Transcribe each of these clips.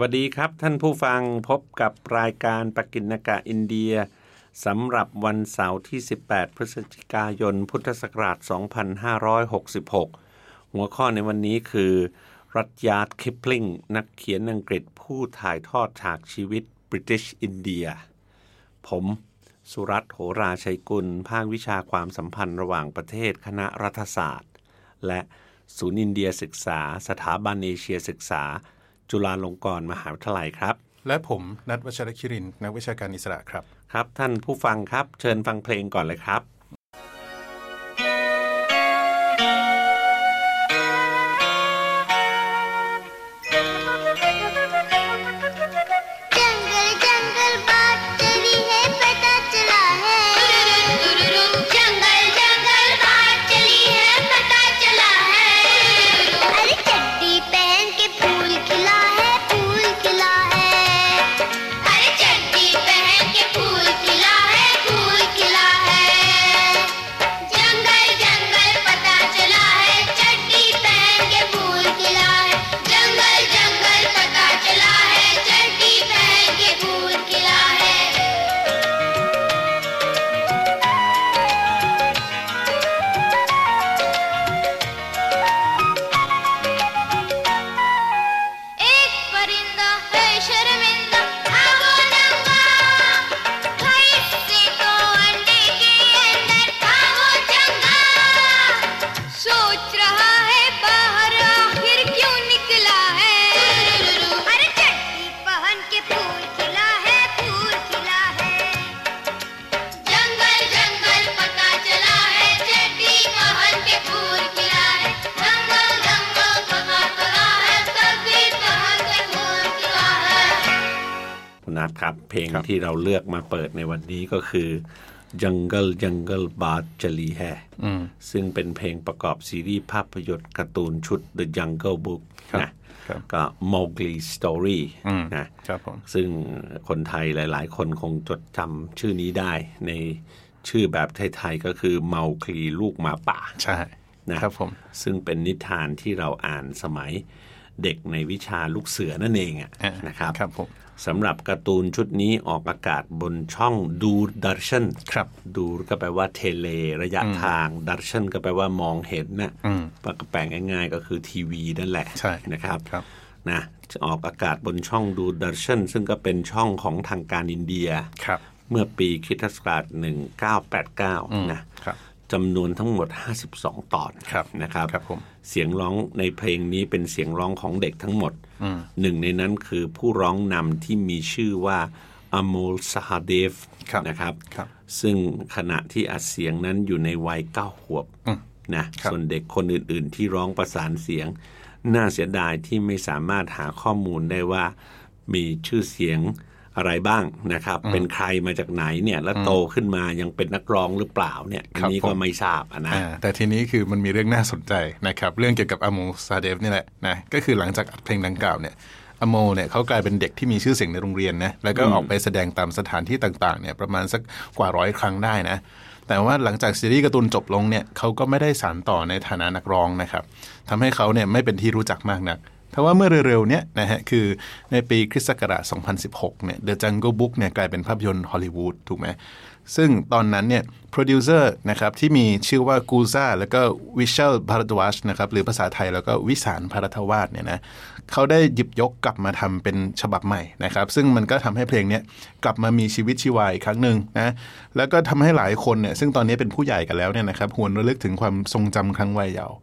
วัสดีครับท่านผู้ฟังพบกับรายการปกิณกะอินเดียสำหรับวันเสาร์ที่ 18 พฤศจิกายน พุทธศักราช 2566 หัวข้อในวันนี้คือ รัดยาร์ดคิปลิงนักเขียนอังกฤษผู้ถ่ายทอดฉากชีวิต British India ผม สุรัตน์โหราชัยกุล ภาควิชาความสัมพันธ์ระหว่างประเทศคณะรัฐศาสตร์ และศูนย์อินเดียศึกษา สถาบันเอเชียศึกษา จุฬาลงกรณ์มหาวิทยาลัยครับ และผมนัทวัชรคิรินนักวิชาการอิสระครับ ครับ ท่านผู้ฟังครับ เชิญฟังเพลงก่อนเลยครับ นัทครับ เพลงครับที่เราเลือกมาเปิดในวันนี้ก็คือ Jungle Jungle Baat Chali Hai อืมซึ่งเป็นเพลงประกอบซีรีส์ภาพยนตร์การ์ตูนชุด The Jungle Book ครับนะครับก็ Mowgli Story อืมนะครับผมซึ่งคนไทยหลาย ๆ คนคงจดจำชื่อนี้ได้ในชื่อแบบไทย ๆ ก็คือเมาคลีลูกหมาป่า ใช่นะครับผมซึ่งเป็นนิทานที่เราอ่านสมัย เด็กในวิชาลูกเสือนั่นเองอะอ่านะครับครับผมสำหรับการ์ตูนชุดนี้ออกอากาศบนช่อง Doordarshan ครับ दूर ก็แปลว่า tele ระยะทาง दर्शन ก็แปลว่ามองเห็นนะอืมปากแปลง่ายๆ ก็คือทีวีนั่นแหละใช่นะครับครับนะจะออกอากาศบนช่อง Doordarshan ซึ่งก็เป็นช่องของทางการอินเดียครับเมื่อปีคริสตศักราช1989 นะครับ จำนวนทั้งหมด 52 ตอนครับนะครับครับผมเสียงร้องในเพลงนี้เป็นเสียงร้องของเด็กทั้งหมดหนึ่งในนั้นคือผู้ร้องนำที่มีชื่อว่าอโมลสหเดฟครับนะครับครับซึ่งขณะที่อัดเสียงนั้นอยู่ในวัยเก้าขวบนะครับส่วนเด็กคนอื่น ๆ ที่ร้องประสานเสียง น่าเสียดายที่ไม่สามารถหาข้อมูลได้ว่ามีชื่อเสียง อะไรบ้างนะครับ เป็นใครมาจากไหนเนี่ย แล้วโตขึ้นมายังเป็นนักร้องหรือเปล่าเนี่ยอันนี้ครับผมก็ไม่ทราบอะนะอ่าแต่ทีนี้คือมันมีเรื่องน่าสนใจนะครับ เรื่องเกี่ยวกับอโมซาเดฟนี่แหละนะก็คือหลังจากอัดเพลงดังกล่าวเนี่ยอโมเนี่ยเขากลายเป็นเด็กที่มีชื่อเสียงในโรงเรียนนะแล้วก็ออกไปแสดงตามสถานที่ต่างๆเนี่ยประมาณสักกว่าร้อยครั้งได้นะแต่ว่าหลังจากซีรีส์การ์ตูนจบลงเนี่ยเขาก็ไม่ได้สานต่อในฐานะนักร้องนะครับทำให้เขาเนี่ยไม่เป็นที่รู้จักมากนัก พราะว่าเมื่อเร็วๆเนี้ยนะฮะคือในปีคริสต์ศักราช 2016 เนี่ย The Jungle Book เนี่ยกลายเป็นภาพยนตร์ฮอลลีวูดถูกไหม ซึ่งตอนนั้นเนี่ยโปรดิวเซอร์นะครับที่มีชื่อว่ากูซ่าแล้วก็วิช a ลพารัตวัชนะครับหรือภาษาไทยแล้วก็วิศาล ภารัทวาชเนี่ยนะเขาได้หยิบยกกลับมาทำเป็นฉบับใหม่นะครับ ซึ่งมันก็ทำให้เพลงเนี้ยกลับมามีชีวิตชีวาอีกครั้งหนึ่งนะแล้วก็ทำให้หลายคนเนี่ยซึ่งตอนนี้เป็นผู้ใหญ่กันแล้วเนี่ยนะครับหวนระลึกถึงความทรงจำครั้งวัยเยาว์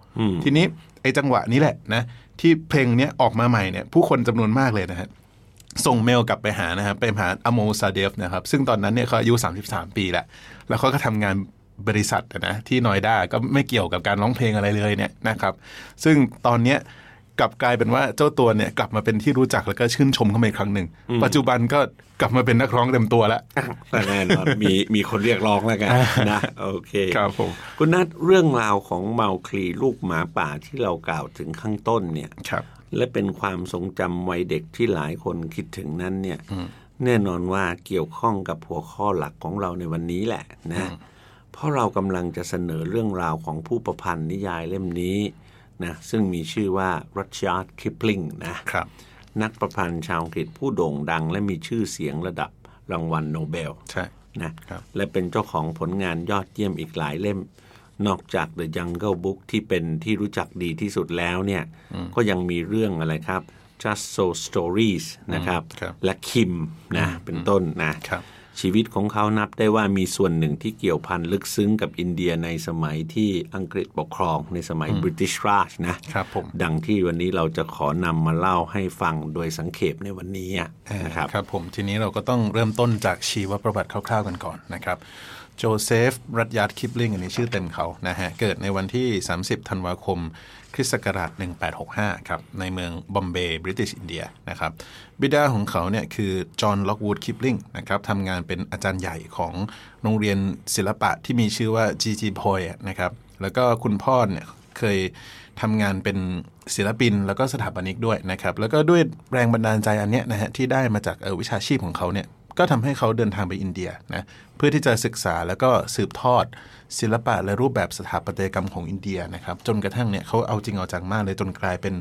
ทีนี้ไอ้จังหวะนี้แหละนะที่เพลงเนี้ยออกมาใหม่เนี่ยผู้คนจำนวนมากเลยนะฮะ ส่งเมลกลับไปหานะครับไปหาอโมซาเดฟนะครับ ซึ่งตอนนั้นเนี่ยเขาอายุ 33 ปีแล้ว แล้วเขาก็ทำงานบริษัทนะที่นอยด้าก็ไม่เกี่ยวกับการร้องเพลงอะไรเลยเนี่ยนะครับ ซึ่งตอนเนี้ยกลับกลายเป็นว่าเจ้าตัวเนี่ยกลับมาเป็นที่รู้จักแล้วก็ชื่นชมเข้ามาอีกครั้งหนึ่ง ปัจจุบันก็กลับมาเป็นนักร้องเต็มตัวแล้วก็แน่นอนมีมีคนเรียกร้องแล้วกันนะโอเคครับผมคุณนัทเรื่องราวของเมาคลีลูกหมาป่าที่เรากล่าวถึงข้างต้นเนี่ยครับ และเป็นความทรงจำวัยเด็กที่หลายคนคิดถึงนั้นเนี่ยแน่นอนว่าเกี่ยวข้องกับหัวข้อหลักของเราในวันนี้แหละนะเพราะเรากำลังจะเสนอเรื่องราวของผู้ประพันธ์นิยายเล่มนี้นะซึ่งมีชื่อว่ารัชยาร์ดคิปลิงนะครับ นักประพันธ์ชาวอังกฤษผู้โด่งดังและมีชื่อเสียงระดับรางวัลโนเบลใช่นะครับและเป็นเจ้าของผลงานยอดเยี่ยมอีกหลายเล่ม นอกจาก The Jungle Book ที่เป็นที่รู้จักดีที่สุดแล้วเนี่ยก็ยังมีเรื่องอะไรครับ Just So Stories นะครับครับและคิมนะเป็นต้นนะครับชีวิตของเขานับได้ว่ามีส่วนหนึ่งที่เกี่ยวพันลึกซึ้งกับอินเดียในสมัยที่อังกฤษปกครองในสมัย British Raj นะครับผมดังที่วันนี้เราจะขอนำมาเล่าให้ฟังโดยสังเขปในวันนี้อะนะครับครับผมทีนี้เราก็ต้องเริ่มต้นจากชีวประวัติคร่าวๆกันก่อนนะครับ โจเซฟ รัดยาร์ดคิปลิงอันนี้ชื่อเต็มเขานะฮะ เกิดในวันที่ 30 ธันวาคมคริสต์ศักราช 1865 ครับ ในเมืองบอมเบย์บริติชอินเดียนะครับ บิดาของเขาเนี่ยคือจอห์นล็อกวูดคิปลิงนะครับทำงานเป็นอาจารย์ใหญ่ของโรงเรียนศิลปะที่มีชื่อว่า G.G. p o y นะครับ แล้วก็คุณพ่อเนี่ยเคยทำงานเป็นศิลปินแล้วก็สถาปนิกด้วยนะครับ แล้วก็ด้วยแรงบันดาลใจอันเนี้ยนะฮะที่ได้มาจากอ่อวิชาชีพของเขาเนี่ย ก็ทำให้เขาเดินทางไปอินเดียนะเพื่อที่จะศึกษาแล้วก็สืบทอดศิลปะและรูปแบบสถาปัตยกรรมของอินเดียนะครับ จนกระทั่งเนี่ยเขาเอาจริงเอาจังมากเลยจนกลายเป็น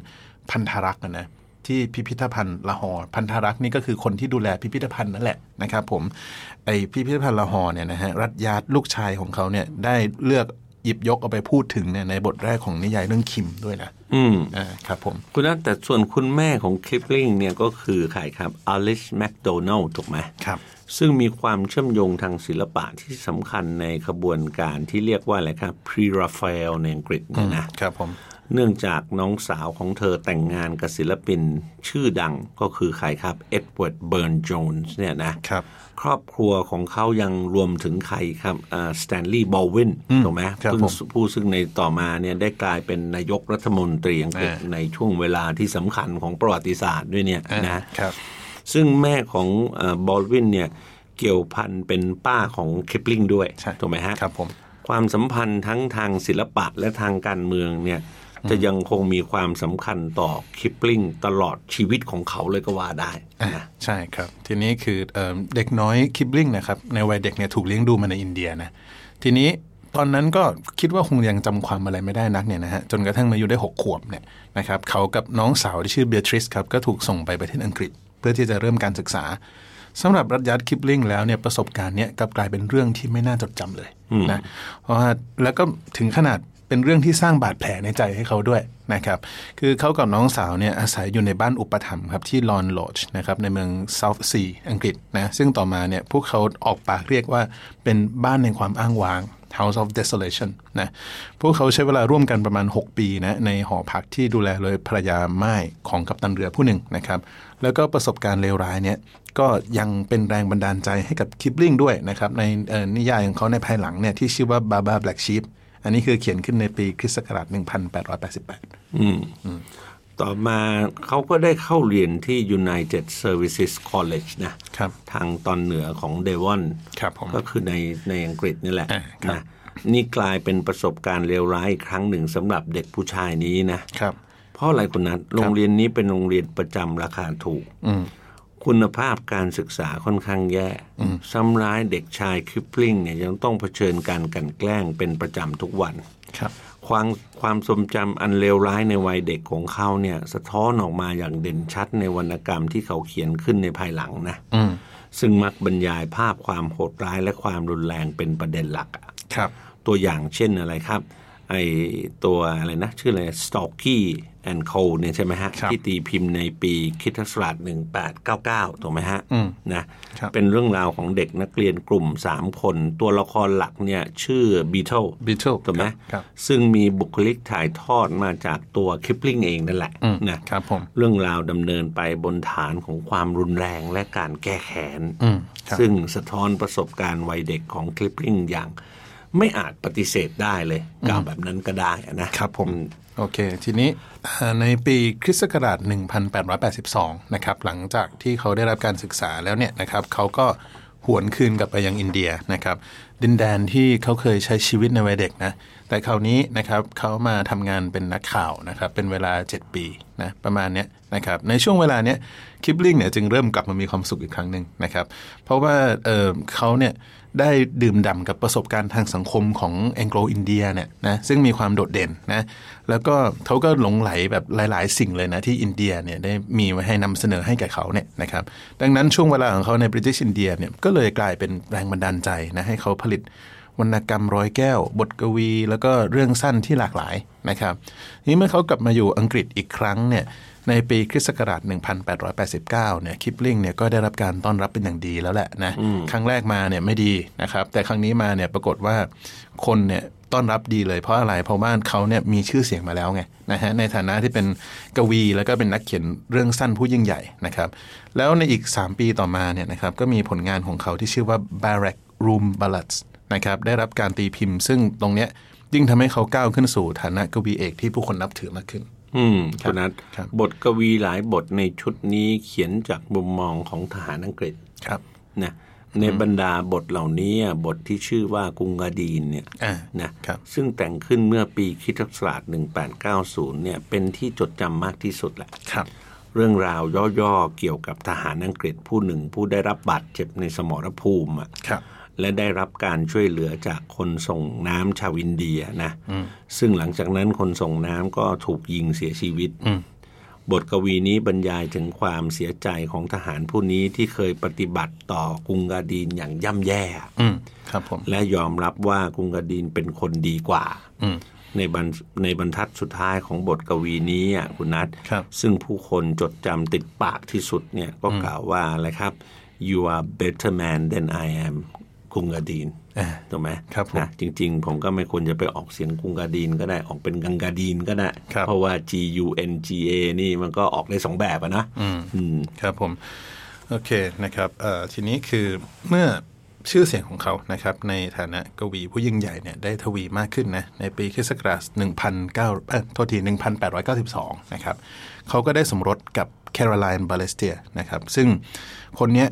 พันธรักษ์นะที่พิพิธภัณฑ์ละหอพันธรักษ์นี่ก็คือคนที่ดูแลพิพิธภัณฑ์นั่นแหละนะครับผมไอพิพิธภัณฑ์ละหอเนี่ยนะฮะรัฐยาดลูกชายของเขาเนี่ยได้เลือกหยิบยกเอาไปพูดถึงเนี่ยในบทแรกของนิยายเรื่องคิมด้วยนะ อืมอ่าครับผม คุณนัทแต่ส่วนคุณแม่ของคิปลิงเนี่ยก็คือใครครับอลิซ แมคโดนัลด์ถูกไหมครับ ซึ่งมีความเชื่อมโยงทางศิลปะที่สำคัญในขบวนการที่เรียกว่าอะไรครับ Pre-Raphaelite ในอังกฤษเนี่ยนะครับผม เนื่องจากน้องสาวของเธอแต่งงานกับศิลปินชื่อดังก็คือใครครับ เอ็ดเวิร์ดเบิร์นโจนส์เนี่ยนะครับครอบครัวของเขายังรวมถึงใครครับสแตนลีย์บอลวินถูกไหมครับซึ่งผมผู้ซึ่งในต่อมาเนี่ยได้กลายเป็นนายกรัฐมนตรีอังกฤษอ่าในช่วงเวลาที่สำคัญของประวัติศาสตร์ด้วยเนี่ยนะครับซึ่งแม่ของบอลวินเนี่ยเกี่ยวพันเป็นป้าของคลิปลิงด้วยใช่ถูกไหมฮะครับผมความสัมพันธ์ทั้งทางศิลปะและทางการเมืองเนี่ย จะยังคงมีความสำคัญต่อคลิปลิงตลอดชีวิตของเขาเลยก็ว่าได้นะใช่ครับ ทีนี้คือเอ่อเด็กน้อยคิปลิงนะครับในวัยเด็กเนี่ยถูกเลี้ยงดูมาในอินเดียนะทีนี้ตอนนั้นก็คิดว่าคงยังจำความอะไรไม่ได้นักเนี่ยนะฮะจนกระทั่งมาอายุได้ 6 ขวบเนี่ยนะครับเขากับน้องสาวที่ชื่อเบียทริสครับก็ถูกส่งไปประเทศอังกฤษ เพื่อที่จะเริ่มการศึกษาสำหรับรัฐยัดคิปลิงแล้วเนี่ยประสบการณ์เนี้ยกลับกลายเป็นเรื่องที่ไม่น่าจดจำเลยนะเพราะว่าแล้วก็ถึงขนาด เป็นเรื่องที่สร้างบาดแผลในใจให้เขาด้วยนะครับ คือเขากับน้องสาวเนี่ยอาศัยอยู่ในบ้านอุปถัมภ์ครับที่ลอนโลอดนะครับในเมืองเซาท์ซีอังกฤษนะซึ่งต่อมาเนี่ยพวกเขาออกปากเรียกว่าเป็นบ้านในความอ้างว้าง House of Desolation นะพวกเขาใช้เวลาร่วมกันประมาณ 6 ปีนะในหอพักที่ดูแลโดยภรรยาไม้ของกัปตันเรือผู้หนึ่งนะครับ แล้วก็ประสบการณ์เลวร้ายเนี่ยก็ยังเป็นแรงบันดาลใจให้กับคิปลิงด้วยนะครับในนิยายของเขาในภายหลังเนี่ยที่ชื่อว่าบาบาแบล็กชีฟ อันนี้คือเขียนขึ้นในปีคริสต์ศักราช1888อืมต่อมาเขาก็ได้เข้าเรียนที่ United Services College นะครับทางตอนเหนือของเดวอนครับผมก็คือในในอังกฤษนี่แหละอ่าครับนะนี่กลายเป็นประสบการณ์เลวร้ายอีกครั้งหนึ่งสำหรับเด็กผู้ชายนี้นะครับ เพราะอะไรคุณนัทโรงเรียนนี้เป็นโรงเรียนประจำราคาถูก คุณภาพการศึกษาค่อนข้างแย่ซ้ำร้ายเด็กชายคริปลิงเนี่ยยังต้องเผชิญการกลันแกล้งเป็นประจำทุกวันครับความความทรงจำอันเลวร้ายในวัยเด็กของเขาเนี่ย สะท้อนออกมาอย่างเด่นชัดในวรรณกรรมที่เขาเขียนขึ้นในภายหลังนะอืมซึ่งมักบรรยายภาพความโหดร้ายและความรุนแรงเป็นประเด็นหลักอะครับ ตัวอย่างเช่นอะไรครับ ไอตัวอะไรนะ ชื่ออะไร Stalky and Co เนี่ยใช่ไหมฮะครับที่ตีพิมพ์ในปีคริสตศักราช1899 ถูกไหมฮะอืมนะครับเป็นเรื่องราวของเด็กนักเรียนกลุ่ม 3 คน ตัวละครหลักเนี่ยชื่อ Beetle Beetle ถูกไหมครับซึ่งมีบุคลิกถ่ายทอดมาจากตัวคลิปลิงเองนั่นแหละอืมนะครับผมเรื่องราวดำเนินไปบนฐานของความรุนแรงและการแก้แค้นอืมครับซึ่งสะท้อนประสบการณ์วัยเด็กของคลิปลิงอย่างไม่อาจปฏิเสธได้เลยกล่าวแบบนั้นก็ได้อะนะครับผมโอเค ทีนี้อ่า ในปีคริสต์ศักราช 1882 นะครับ หลังจากที่เขาได้รับการศึกษาแล้วเนี่ยนะครับ เขาก็หวนคืนกลับไปยังอินเดียนะครับ ดินแดนที่เขาเคยใช้ชีวิตในวัยเด็กนะ แต่คราวนี้นะครับเขามาทำงานเป็นนักข่าวนะครับ เป็นเวลา 7 ปีนะประมาณเนี้ยนะครับ ในช่วงเวลาเนี้ยคิปลิงเนี่ยจึงเริ่มกลับมามีความสุขอีกครั้งหนึ่งนะครับ เพราะว่าเออเขาเนี่ย ได้ดื่มด่ำกับประสบการณ์ทางสังคมของแองโกลอินเดียเนี่ยนะซึ่งมีความโดดเด่นนะแล้วก็เขาก็หลงไหลแบบหลาย ๆ สิ่งเลยนะที่อินเดียเนี่ยได้มีไว้ให้นำเสนอให้แก่เขาเนี่ยนะครับดังนั้นช่วงเวลาของเขาในบริ i ิชอินเดียเนี่ยก็เลยกลายเป็นแรงบันดาลใจนะให้เขาผลิตวรรณกรรมร้อยแก้ว บทกวี แล้วก็เรื่องสั้นที่หลากหลายนะครับนี่เมื่อเขากลับมาอยู่อังกฤษอีกครั้งเนี่ย ในปีคริสต์ศักราช 1889 เนี่ยคิปลิงเนี่ยก็ได้รับการต้อนรับเป็นอย่างดีแล้วแหละนะครั้งแรกมาเนี่ยไม่ดีนะครับ แต่ครั้งนี้มาเนี่ยปรากฏว่าคนเนี่ยต้อนรับดีเลยเพราะอะไรเพราะว่าเขาเนี่ยมีชื่อเสียงมาแล้วไงนะฮะในฐานะที่เป็นกวีแล้วก็เป็นนักเขียนเรื่องสั้นผู้ยิ่งใหญ่นะครับ แล้วในอีก 3 ปีต่อมาเนี่ยนะครับก็มีผลงานของเขาที่ชื่อว่า Barrack Room Ballads นะครับได้รับการตีพิมพ์ ซึ่งตรงเนี้ยยิ่งทำให้เขาก้าวขึ้นสู่ฐานะกวีเอกที่ผู้คนนับถือมากขึ้น อืมคุณนัทครับบทกวีหลายบทในชุดนี้เขียนจากมุมมองของทหารอังกฤษครับนะในบรรดาบทเหล่านี้อะบทที่ชื่อว่ากรุงกาดีนเนี่ยอ่านะครับซึ่งแต่งขึ้นเมื่อปีคริสตศักราช1890 เนี่ย เป็นที่จดจำมากที่สุดแหละครับ เรื่องราวย่อๆเกี่ยวกับทหารอังกฤษผู้หนึ่งผู้ได้รับบาดเจ็บในสมรภูมิอะครับ และได้รับการช่วยเหลือจากคนส่งน้ำชาวอินเดียนะซึ่งหลังจากนั้นคนส่งน้ำก็ถูกยิงเสียชีวิต บทกวีนี้บรรยายถึงความเสียใจของทหารผู้นี้ที่เคยปฏิบัติต่อกรุงกาดีนอย่างย่ำแย่อืมครับผมและยอมรับว่ากรุงกาดีนเป็นคนดีกว่าอืมในบรรในบรรทัดสุดท้ายของบทกวีนี้อะคุณนัทครับซึ่งผู้คนจดจำติดปากที่สุดเนี่ยก็กล่าวว่าอะไรครับ you are better man than I am กรุงกาดีนอ่าถูกไหมครับผมนะจริง ๆ ผมก็ไม่ควรจะไปออกเสียงกรุงกาดีนก็ได้ออกเป็นกังกาดีนก็ได้ครับเพราะว่า G U N G A นี่มันก็ออกได้สองแบบอะนะอืมครับผม โอเคนะครับเอ่อทีนี้คือเมื่อชื่อเสียงของเขานะครับ ในฐานะกวีผู้ยิ่งใหญ่เนี่ยได้ทวีมากขึ้นนะในปีคริสต์ศักราช1,009เอ่อโทษที 1892 นะครับเขาก็ได้สมรสกับแคโรไลน์บาเลสเทียร์นะครับ ซึ่งคนเนี้ย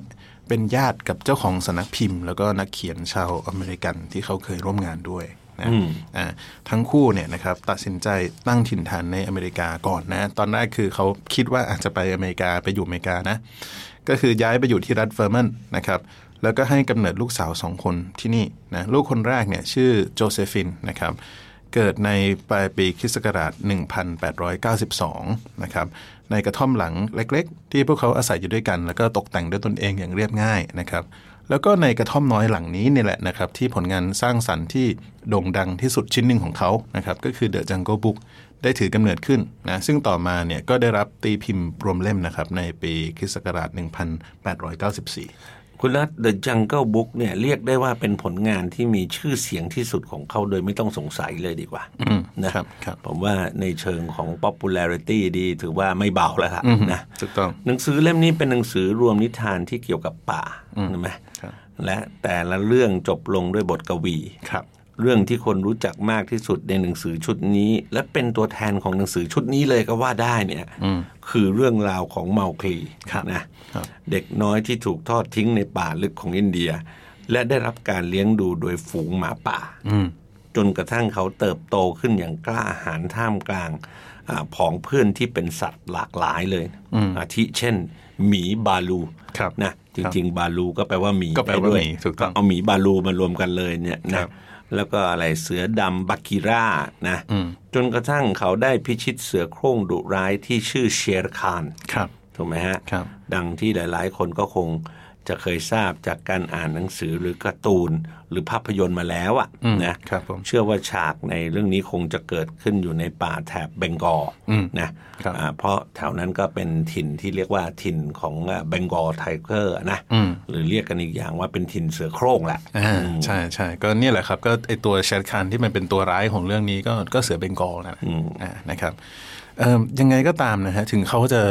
เป็นญาติกับเจ้าของสำนักพิมพ์ แล้วก็นักเขียนชาวอเมริกันที่เขาเคยร่วมงานด้วยนะอ่าทั้งคู่เนี่ยนะครับตัดสินใจตั้งถิ่นฐานในอเมริกาก่อนนะ ตอนแรกคือเขาคิดว่าอาจจะไปอเมริกาไปอยู่อเมริกานะ ก็คือย้ายไปอยู่ที่รัฐเวอร์มอนต์นะครับแล้วก็ให้กำเนิดลูกสาวสองคนที่นี่นะลูกคนแรกเนี่ยชื่อโจเซฟินนะครับเกิดในปลายปีคริสต์ศักราช 1892 นะครับ ในกระท่อมหลังเล็ก ๆ ที่พวกเขาอาศัยอยู่ด้วยกัน แล้วก็ตกแต่งด้วยตนเองอย่างเรียบง่ายนะครับ แล้วก็ในกระท่อมน้อยหลังนี้นี่แหละนะครับที่ผลงานสร้างสรรค์ที่โด่งดังที่สุดชิ้นหนึ่งของเขานะครับก็คือ The Jungle Book ได้ถือกำเนิดขึ้นนะซึ่งต่อมาเนี่ยก็ได้รับตีพิมพ์รวมเล่มนะครับในปีคศ1894 คุณรัฐ The Jungle Book เนี่ยเรียกได้ว่าเป็นผลงานที่มีชื่อเสียงที่สุดของเขาโดยไม่ต้องสงสัยเลยดีกว่านะครับครับผมว่าในเชิงของ popularity ดีถือว่าไม่เบาแล้วครับนะถูกต้องหนังสือเล่มนี้เป็นหนังสือรวมนิทานที่เกี่ยวกับป่าใช่ไหมครับและแต่ละเรื่องจบลงด้วยบทกวีครับ เรื่องที่คนรู้จักมากที่สุดในหนังสือชุดนี้ และเป็นตัวแทนของหนังสือชุดนี้เลยก็ว่าได้เนี่ยคือเรื่องราวของเมาคลีครับนะครับเด็กน้อยที่ถูกทอดทิ้งในป่าลึกของอินเดีย และได้รับการเลี้ยงดูโดยฝูงหมาป่าจนกระทั่งเขาเติบโตขึ้นอย่างกล้าหาญท่ามกลางอาผองเพื่อนที่เป็นสัตว์หลากหลายเลยอาทิเช่น หมีบาลูครับนะจริงๆ บาลูก็แปลว่าหมีก็แปลว่าได้ด้วยหมีถูกต้องเอาหมีบาลูมารวมกันเลยเนี่ยครันะบ แล้วก็อะไรเสือดำบักกิร่านะจนกระทั่งเขาได้พิชิตเสือโคร่งดุร้ายที่ชื่อเชยร์คานครับถูกไหมฮะครับ ดังที่หลาย ๆ คนก็คง จะเคยทราบจากการอ่านหนังสือหรือการ์ตูนหรือภาพยนตร์มาแล้วอะนะครับผมเชื่อว่าฉากในเรื่องนี้คงจะเกิดขึ้นอยู่ในป่าแถบเบงกอลนะครับอ่าเพราะแถวนั้นก็เป็นถิ่นที่เรียกว่าถิ่นของ Bengal tigerอร์นะหรือเรียกกันอีกอย่างว่าเป็นถิ่นเสือโคร่งแหละอ่าใช่ใช่ก็เนี่ยแหละครับก็ไอตัวแชร์คานที่มันเป็นตัวร้ายของเรื่องนี้ก็ก็เสือเบงกอลนะอ่านะครับเอ่อยังไงก็ตามนะฮะถึงเขาจะ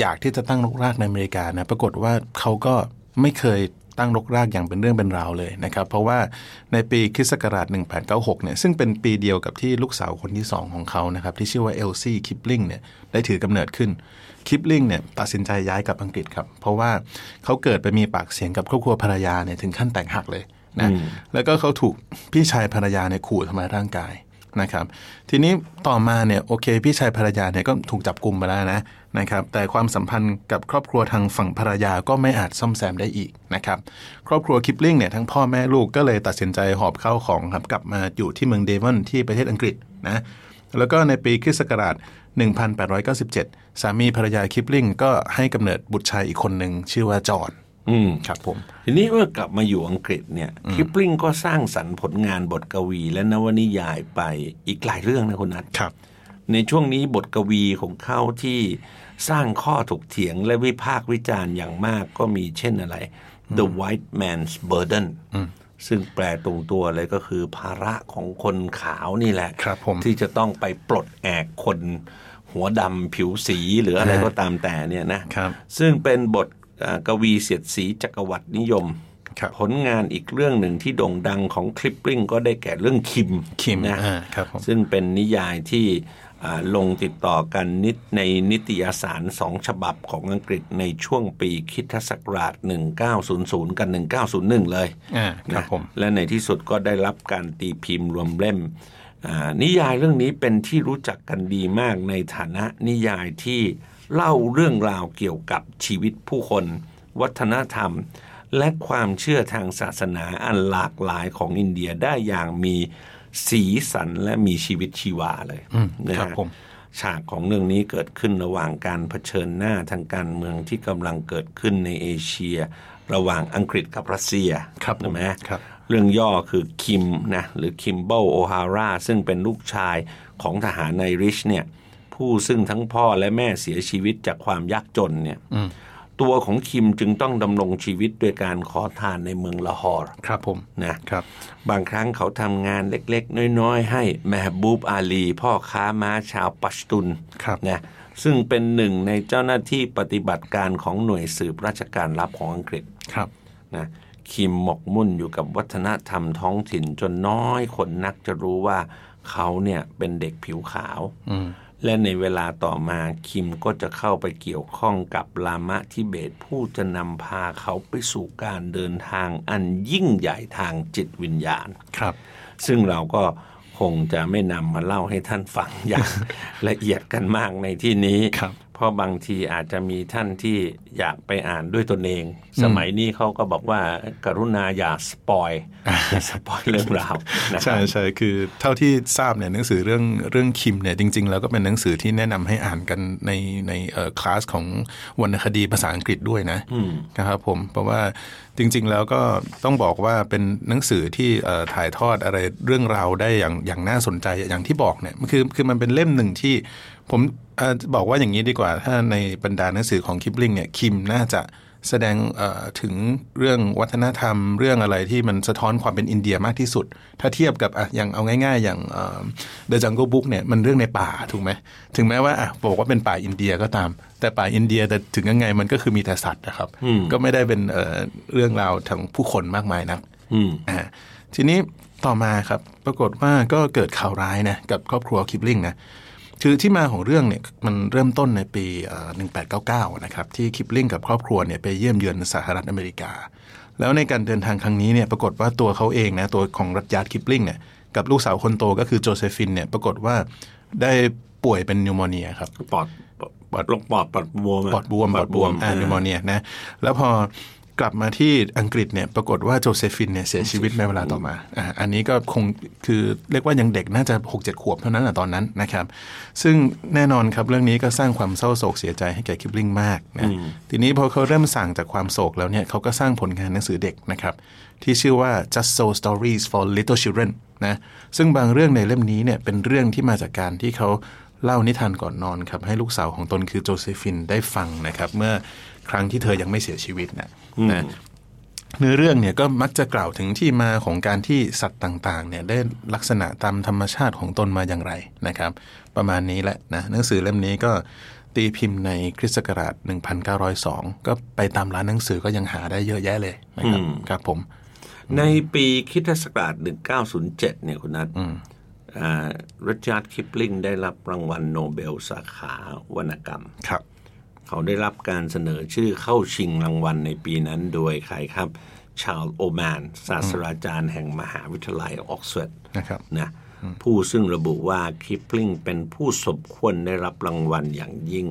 อยากที่จะตั้งรกรากในอเมริกานะปรากฏว่าเขาก็ ไม่เคยตั้งรกรากอย่างเป็นเรื่องเป็นราวเลยนะครับเพราะว่าในปีคริสต์ศักราช 1896 เนี่ยซึ่งเป็นปีเดียวกับที่ลูกสาวคนที่สองของเขานะครับที่ชื่อว่าเอลซี่คิปลิงเนี่ยได้ถือกำเนิดขึ้นคิปลิงเนี่ยตัดสินใจย้ายกลับอังกฤษครับเพราะว่าเขาเกิดไปมีปากเสียงกับครอบครัวภรรยาเนี่ยถึงขั้นแตกหักเลยนะแล้วก็เขาถูกพี่ชายภรรยาเนี่ยขู่ทำร้ายร่างกายนะครับทีนี้ต่อมาเนี่ยโอเค พี่ชายภรรยาเนี่ยก็ถูกจับกลุ่มไปแล้วนะ นะครับแต่ความสัมพันธ์กับครอบครัวทางฝั่งภรรยาก็ไม่อาจซ่อมแซมได้อีกนะครับครอบครัวคิปลิงเนี่ยทั้งพ่อแม่ลูกก็เลยตัดสินใจหอบเข้าของครับกลับมาอยู่ที่เมืองเดวอนที่ประเทศอังกฤษนะแล้วก็ในปีคริสต์ศักราช 1897 สามีภรรยาคิปลิงก็ให้กำเนิดบุตรชายอีกคนหนึ่งชื่อว่าจอห์นอืมครับผม ทีนี้เมื่อกลับมาอยู่อังกฤษเนี่ยคิปลิงก็สร้างสรรค์ผลงานบทกวีและนวนิยายไปอีกหลายเรื่องนะคุณนัทครับ ในช่วงนี้บทกวีของเขาที่สร้างข้อถกเถียงและวิพากษ์วิจารณ์อย่างมากก็มีเช่นอะไร The White Man's Burden ซึ่งแปลตรงตัวเลยก็คือภาระของคนขาวนี่แหละครับผมที่จะต้องไปปลดแอกคนหัวดำผิวสีหรืออะไรก็ตามแต่เนี่ยนะครับซึ่งเป็นบทเอ่อกวีเสียดสีจักรวรรดินิยมครับผลงานอีกเรื่องหนึ่งที่โด่งดังของคลิปลิงก็ได้แก่เรื่องคิมคิมนะอ่าครับผมซึ่งเป็นนิยายที่อ่า ลงติดต่อกันนิดในนิตยสารสองฉบับของอังกฤษในช่วงปีคริดศักราช 1900 กัน 1901 เลยอ่าครับนะผมและในที่สุดก็ได้รับการตีพิมพ์รวมเล่มอ่านิยายเรื่องนี้เป็นที่รู้จักกันดีมากในฐานะนิยายที่เล่าเรื่องราวเกี่ยวกับชีวิตผู้คน วัฒนธรรม และความเชื่อทางศาสนาอันหลากหลายของอินเดียได้อย่างมี สีสันและมีชีวิตชีวาเลยนะฮะครับผมฉากของเรื่องนี้เกิดขึ้นระหว่างการเผชิญหน้าทางการเมืองที่กำลังเกิดขึ้นในเอเชีย ระหว่างอังกฤษกับรัสเซียครับผมใช่ไหมครับ เรื่องย่อคือคิมนะหรือคิมบอลโอฮาร่าซึ่งเป็นลูกชายของทหารไอริชเนี่ยผู้ซึ่งทั้งพ่อและแม่เสียชีวิตจากความยากจนเนี่ย ตัวของคิมจึงต้องดำรงชีวิตด้วยการขอทานในเมืองละฮอร์ครับผมนะครับ บางครั้งเขาทำงานเล็กๆ น้อยๆ ให้แมฮบูบอาลี พ่อค้าม้าชาวปัชตุนครับนะซึ่งเป็นหนึ่งในเจ้าหน้าที่ปฏิบัติการของหน่วยสืบราชการลับของอังกฤษครับนะคิมหมกมุ่นอยู่กับวัฒนธรรมท้องถิ่นจนน้อยคนนักจะรู้ว่าเขาเนี่ยเป็นเด็กผิวขาว และในเวลาต่อมาคิมก็จะเข้าไปเกี่ยวข้องกับลามะทิเบตผู้จะนำพาเขาไปสู่การเดินทางอันยิ่งใหญ่ทางจิตวิญญาณครับ ซึ่งเราก็คงจะไม่นำมาเล่าให้ท่านฟังอย่างละเอียดกันมากในที่นี้ครับ เพราะบางทีอาจจะมีท่านที่อยากไปอ่านด้วยตนเอง สมัยนี้เขาก็บอกว่ากรุณาอย่า spoil อย่า spoil เรื่องราวนะครับใช่ใช่คือเท่าที่ทราบเนี่ยหนังสือเรื่องเรื่องคิมเนี่ยจริง ๆ แล้วก็เป็นหนังสือที่แนะนำให้อ่านกันในในเอ่อคลาสของวรรณคดีภาษาอังกฤษด้วยนะนะครับผมเพราะว่า จริง ๆ แล้วก็ต้องบอกว่าเป็นหนังสือที่ถ่ายทอดอะไรเรื่องราวได้อย่างอย่างน่าสนใจอย่างที่บอกเนี่ยมันคือคือมันเป็นเล่มหนึ่งที่ผมบอกว่าอย่างนี้ดีกว่า ถ้าในบรรดาหนังสือของคิปลิงเนี่ยคิมน่าจะ แสดงเอ่อถึงเรื่องวัฒนธรรม เรื่องอะไรที่มันสะท้อนความเป็นอินเดียมากที่สุด ถ้าเทียบกับอะอย่างเอาง่ายๆ อย่าง The Jungle Book เนี่ยมันเรื่องในป่าถูกไหมถึงแม้ว่าอะบอกว่าเป็นป่าอินเดียก็ตาม แต่ป่าอินเดียแต่ถึงยังไงมันก็คือมีแต่สัตว์นะครับ ก็ไม่ได้เป็นเอ่อเรื่องราวทางผู้คนมากมายนักอืมอ่าทีนี้ต่อมาครับปรากฏว่าก็เกิดข่าวร้ายนะกับครอบครัวคิปลิงนะ คือที่มาของเรื่องเนี่ยมันเริ่มต้นในปีเอ่อ1899 นะครับที่คิปลิงกับครอบครัวเนี่ยไปเยี่ยมเยือนสหรัฐอเมริกา แล้วในการเดินทางครั้งนี้เนี่ยปรากฏว่าตัวเขาเองนะตัวของรัชยาร์ดคิปลิงเนี่ยกับลูกสาวคนโตก็คือโจเซฟินเนี่ยปรากฏว่าได้ป่วยเป็น pneumonia ครับปอดปอดลงปอดปอดบวมอะปอดบวมปอดบวมอ่า pneumonia นะแล้วพอ กลับมาที่อังกฤษเนี่ยปรากฏว่าโจเซฟินเนี่ยเสียชีวิตในเวลาต่อมาอ่าอันนี้ก็คงคือเรียกว่ายังเด็กน่าจะ6กเจ็ดขวบเท่านั้นแหละตอนนั้นนะครับ ซึ่งแน่นอนครับเรื่องนี้ก็สร้างความเศร้าโศกเสียใจให้แก่คิปลิงมากนะทีนี้พอเขาเริ่มสร่างจากความโศกแล้วเนี่ยเขาก็สร้างผลงานหนังสือเด็กนะครับ ที่ชื่อว่า just so stories for little children นะซึ่งบางเรื่องในเล่มนี้เนี่ยเป็นเรื่องที่มาจากการที่เขาเล่านิทานก่อนนอนครับให้ลูกสาวของตนคือโจเซฟินได้ฟังนะครับ เมื่อ ครั้งที่เธอยังไม่เสียชีวิตนะนะเนื้อเรื่องเนี่ยก็มักจะกล่าวถึงที่มาของการที่สัตว์ต่างๆเนี่ยได้ลักษณะตามธรรมชาติของตนมาอย่างไรนะครับ ประมาณนี้แหละนะหนังสือเล่มนี้ก็ตีพิมพ์ในคริสต์ศักราช 1902 ก็ไปตามร้านหนังสือก็ยังหาได้เยอะแยะเลยนะครับครับผม ในปีคริสตศักราช 1907 เนี่ยคุณนัทรัดยาร์ดคิปลิงได้รับรางวัลโนเบลสาขาวรรณกรรมครับ เขาได้รับการเสนอชื่อเข้าชิงรางวัลในปีนั้นโดยใครครับชาลส์โอแมนศาสตราจารย์แห่งมหาวิทยาลัยออกซฟอร์ดนะครับนะผู้ซึ่งระบุว่าคิปลิงเป็นผู้สมควรได้รับรางวัลอย่างยิ่ง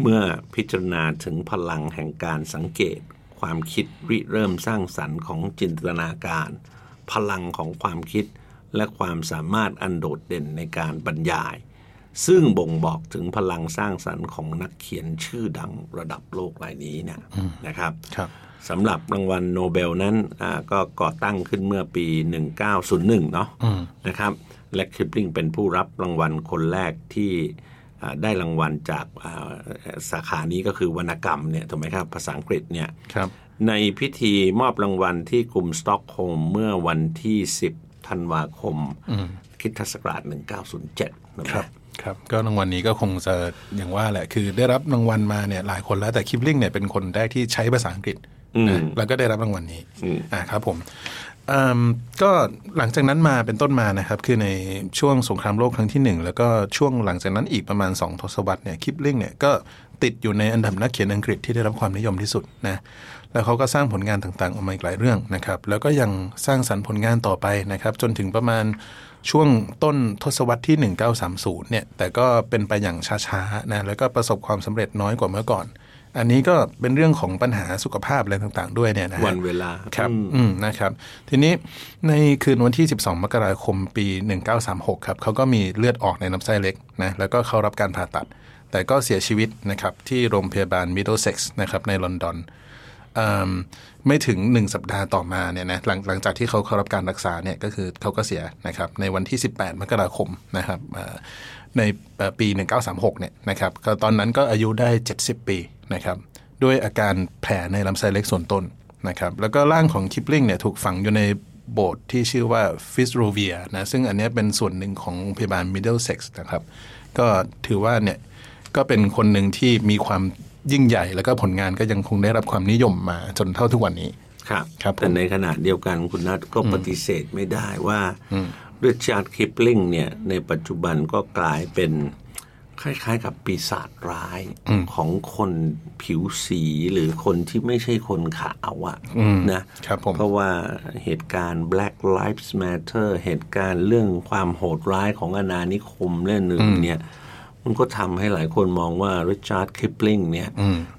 เมื่อพิจารณาถึงพลังแห่งการสังเกต ความคิดริเริ่มสร้างสรรค์ของจินตนาการ พลังของความคิดและความสามารถอันโดดเด่นในการบรรยาย ซึ่งบ่งบอกถึงพลังสร้างสรรค์ของนักเขียนชื่อดังระดับโลกรายนี้เนี่ยนะครับครับสำหรับรางวัลโนเบลนั้นอ่าก็ก่อตั้งขึ้นเมื่อปี 1901 เนาะนะครับ และคลิปลิงเป็นผู้รับรางวัลคนแรกที่อ่าได้รางวัลจากอ่าสาขานี้ก็คือวรรณกรรมเนี่ยถูกไหมครับภาษาอังกฤษเนี่ยครับในพิธีมอบรางวัลที่กรุงสต็อกโฮล์มเมื่อวันที่ 10 ธันวาคมคริสตศักราช1907นะคครัรับบ ครับก็รางวัลนี้ก็คงจะอย่างว่าแหละ คือได้รับรางวัลมาเนี่ยหลายคนแล้วแต่คิปลิงเนี่ยเป็นคนแรกที่ใช้ภาษาอังกฤษนะแล้วก็ได้รับรางวัลนี้อ่าครับผมอืมก็หลังจากนั้นมาเป็นต้นมานะครับ คือในช่วงสงครามโลกครั้งที่หนึ่งแล้วก็ช่วงหลังจากนั้นอีกประมาณสองทศวรรษเนี่ยคิปลิงเนี่ยก็ ติดอยู่ในอันดับนักเขียนอังกฤษที่ได้รับความนิยมที่สุดนะแล้วเขาก็สร้างผลงานต่างๆออกมาอีกหลายเรื่องนะครับ แล้วก็ยังสร้างสรรค์ผลงานต่อไปนะครับ จนถึงประมาณช่วงต้นทศวรรษที่ 1930 เนี่ย แต่ก็เป็นไปอย่างช้าๆนะ แล้วก็ประสบความสำเร็จน้อยกว่าเมื่อก่อน อันนี้ก็เป็นเรื่องของปัญหาสุขภาพอะไรต่างๆ ด้วยเนี่ยนะฮะวันเวลาครับอืมนะครับ ทีนี้ในคืนวันที่ 12 มกราคมปี 1936 ครับเขาก็มีเลือดออกในลำไส้เล็กนะ แล้วก็เข้ารับการผ่าตัด แต่ก็เสียชีวิตนะครับที่โรงพยาบาล Middlesex นะครับในลอนดอนไม่ถึง 1 สัปดาห์ต่อมาเนี่ยนะหลังหลังจากที่เขาเข้ารับการรักษาเนี่ยก็คือเขาก็เสียนะครับในวันที่ 18 มกราคมนะครับในเอ่อปี 1936เนี่ยนะครับก็ตอนนั้นก็อายุได้ 70 ปีนะครับด้วยอาการแผลในลำไส้เล็กส่วนต้นนะครับแล้วก็ร่างของคิปลิงเนี่ยถูกฝังอยู่ในโบสถ์ที่ชื่อว่าฟิตซ์โรเวียนะซึ่งอันนี้เป็นส่วนหนึ่งของโรงพยาบาลมิดเดิลเซ็กซ์นะครับก็ถือว่าเนี่ย ก็เป็นคนหนึ่งที่มีความยิ่งใหญ่ แล้วก็ผลงานก็ยังคงได้รับความนิยมมาจนเท่าทุกวันนี้ครับครับผมแต่ในขณะเดียวกันคุณนัทก็ปฏิเสธไม่ได้ว่ารัดยาร์ดคิปลิงเนี่ยในปัจจุบันก็กลายเป็นคล้ายๆ กับปีศาจร้ายของคนผิวสีหรือคนที่ไม่ใช่คนขาวอะนะครับผมเพราะว่าเหตุการณ์ Black Lives Matter เหตุการณ์เรื่องความโหดร้ายของอาณานิคมเรื่องหนึ่งเนี่ย มันก็ทำให้หลายคนมองว่าริชาร์ดคิปลิงเนี่ย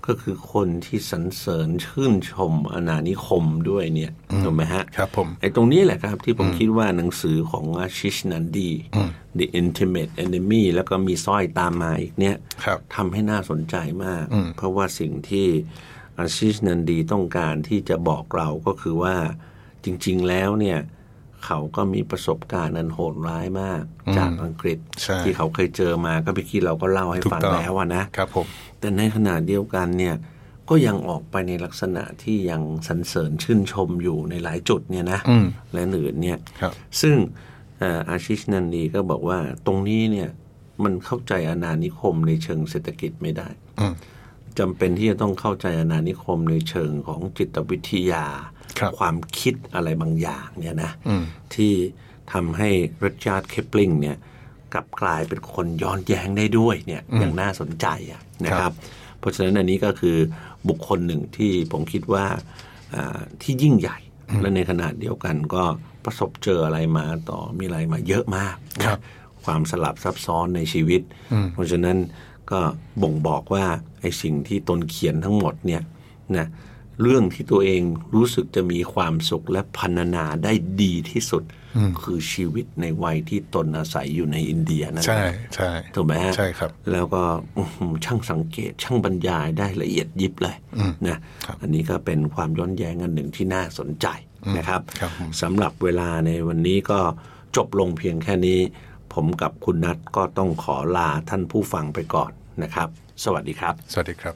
ก็คือคนที่สรรเสริญชื่นชมอาณานิคมด้วยเนี่ยถูกไหมฮะครับผมไอ้ตรงนี้แหละครับที่ผมคิดว่าหนังสือของอาชิชนันดี The Intimate Enemy แล้วก็มีสร้อยตามมาอีกเนี่ยครับทำให้น่าสนใจมาก เพราะว่าสิ่งที่อาชิชนันดีต้องการที่จะบอกเราก็คือว่าจริง ๆ แล้วเนี่ย เขาก็มีประสบการณ์อันโหดร้ายมาก จากอังกฤษใช่ที่เขาเคยเจอมาก็ไปคิดเราก็เล่าให้ถูกฟังต้องแล้วอะนะครับผมแต่ในขณะเดียวกันเนี่ยก็ยังออกไปในลักษณะที่ยังสรรเสริญชื่นชมอยู่ในหลายจุดเนี่ยนะและอื่นเนี่ยครับซึ่งเอ่ออาชิชนันดีก็บอกว่าตรงนี้เนี่ยมันเข้าใจอาณานิคมในเชิงเศรษฐกิจไม่ได้จำเป็นที่จะต้องเข้าใจอาณานิคมในเชิงของจิตวิทยา ครับความคิดอะไรบางอย่างเนี่ยนะที่ทำให้รัดยาร์ดคิปลิงเนี่ยกลับกลายเป็นคนย้อนแย้งได้ด้วยเนี่ยอย่างน่าสนใจอะนะครับ เพราะฉะนั้นอันนี้ก็คือบุคคลหนึ่งที่ผมคิดว่าอ่าที่ยิ่งใหญ่ และในขณะเดียวกันก็ประสบเจออะไรมาต่อมีอะไรมาเยอะมากนะครับ ความสลับซับซ้อนในชีวิต เพราะฉะนั้นก็บ่งบอกว่าไอ้สิ่งที่ตนเขียนทั้งหมดเนี่ยนะ เรื่องที่ตัวเองรู้สึกจะมีความสุขและพันนาได้ดีที่สุด คือชีวิตในวัยที่ตนอาศัยอยู่ในอินเดียนั่นแหใช่ละใช่ถูกไหมฮะใช่ครับ แล้วก็อื้อหือช่างสังเกตช่างบรรยายได้ละเอียดยิบเลยนะอันนี้ก็เป็นความย้อนแย้งอันหนึ่งที่น่าสนใจนะครับครับผมสำหรับเวลาในวันนี้ก็จบลงเพียงแค่นี้ ผมกับคุณนัทก็ต้องขอลาท่านผู้ฟังไปก่อนนะครับ สวัสดีครับ สวัสดีครับ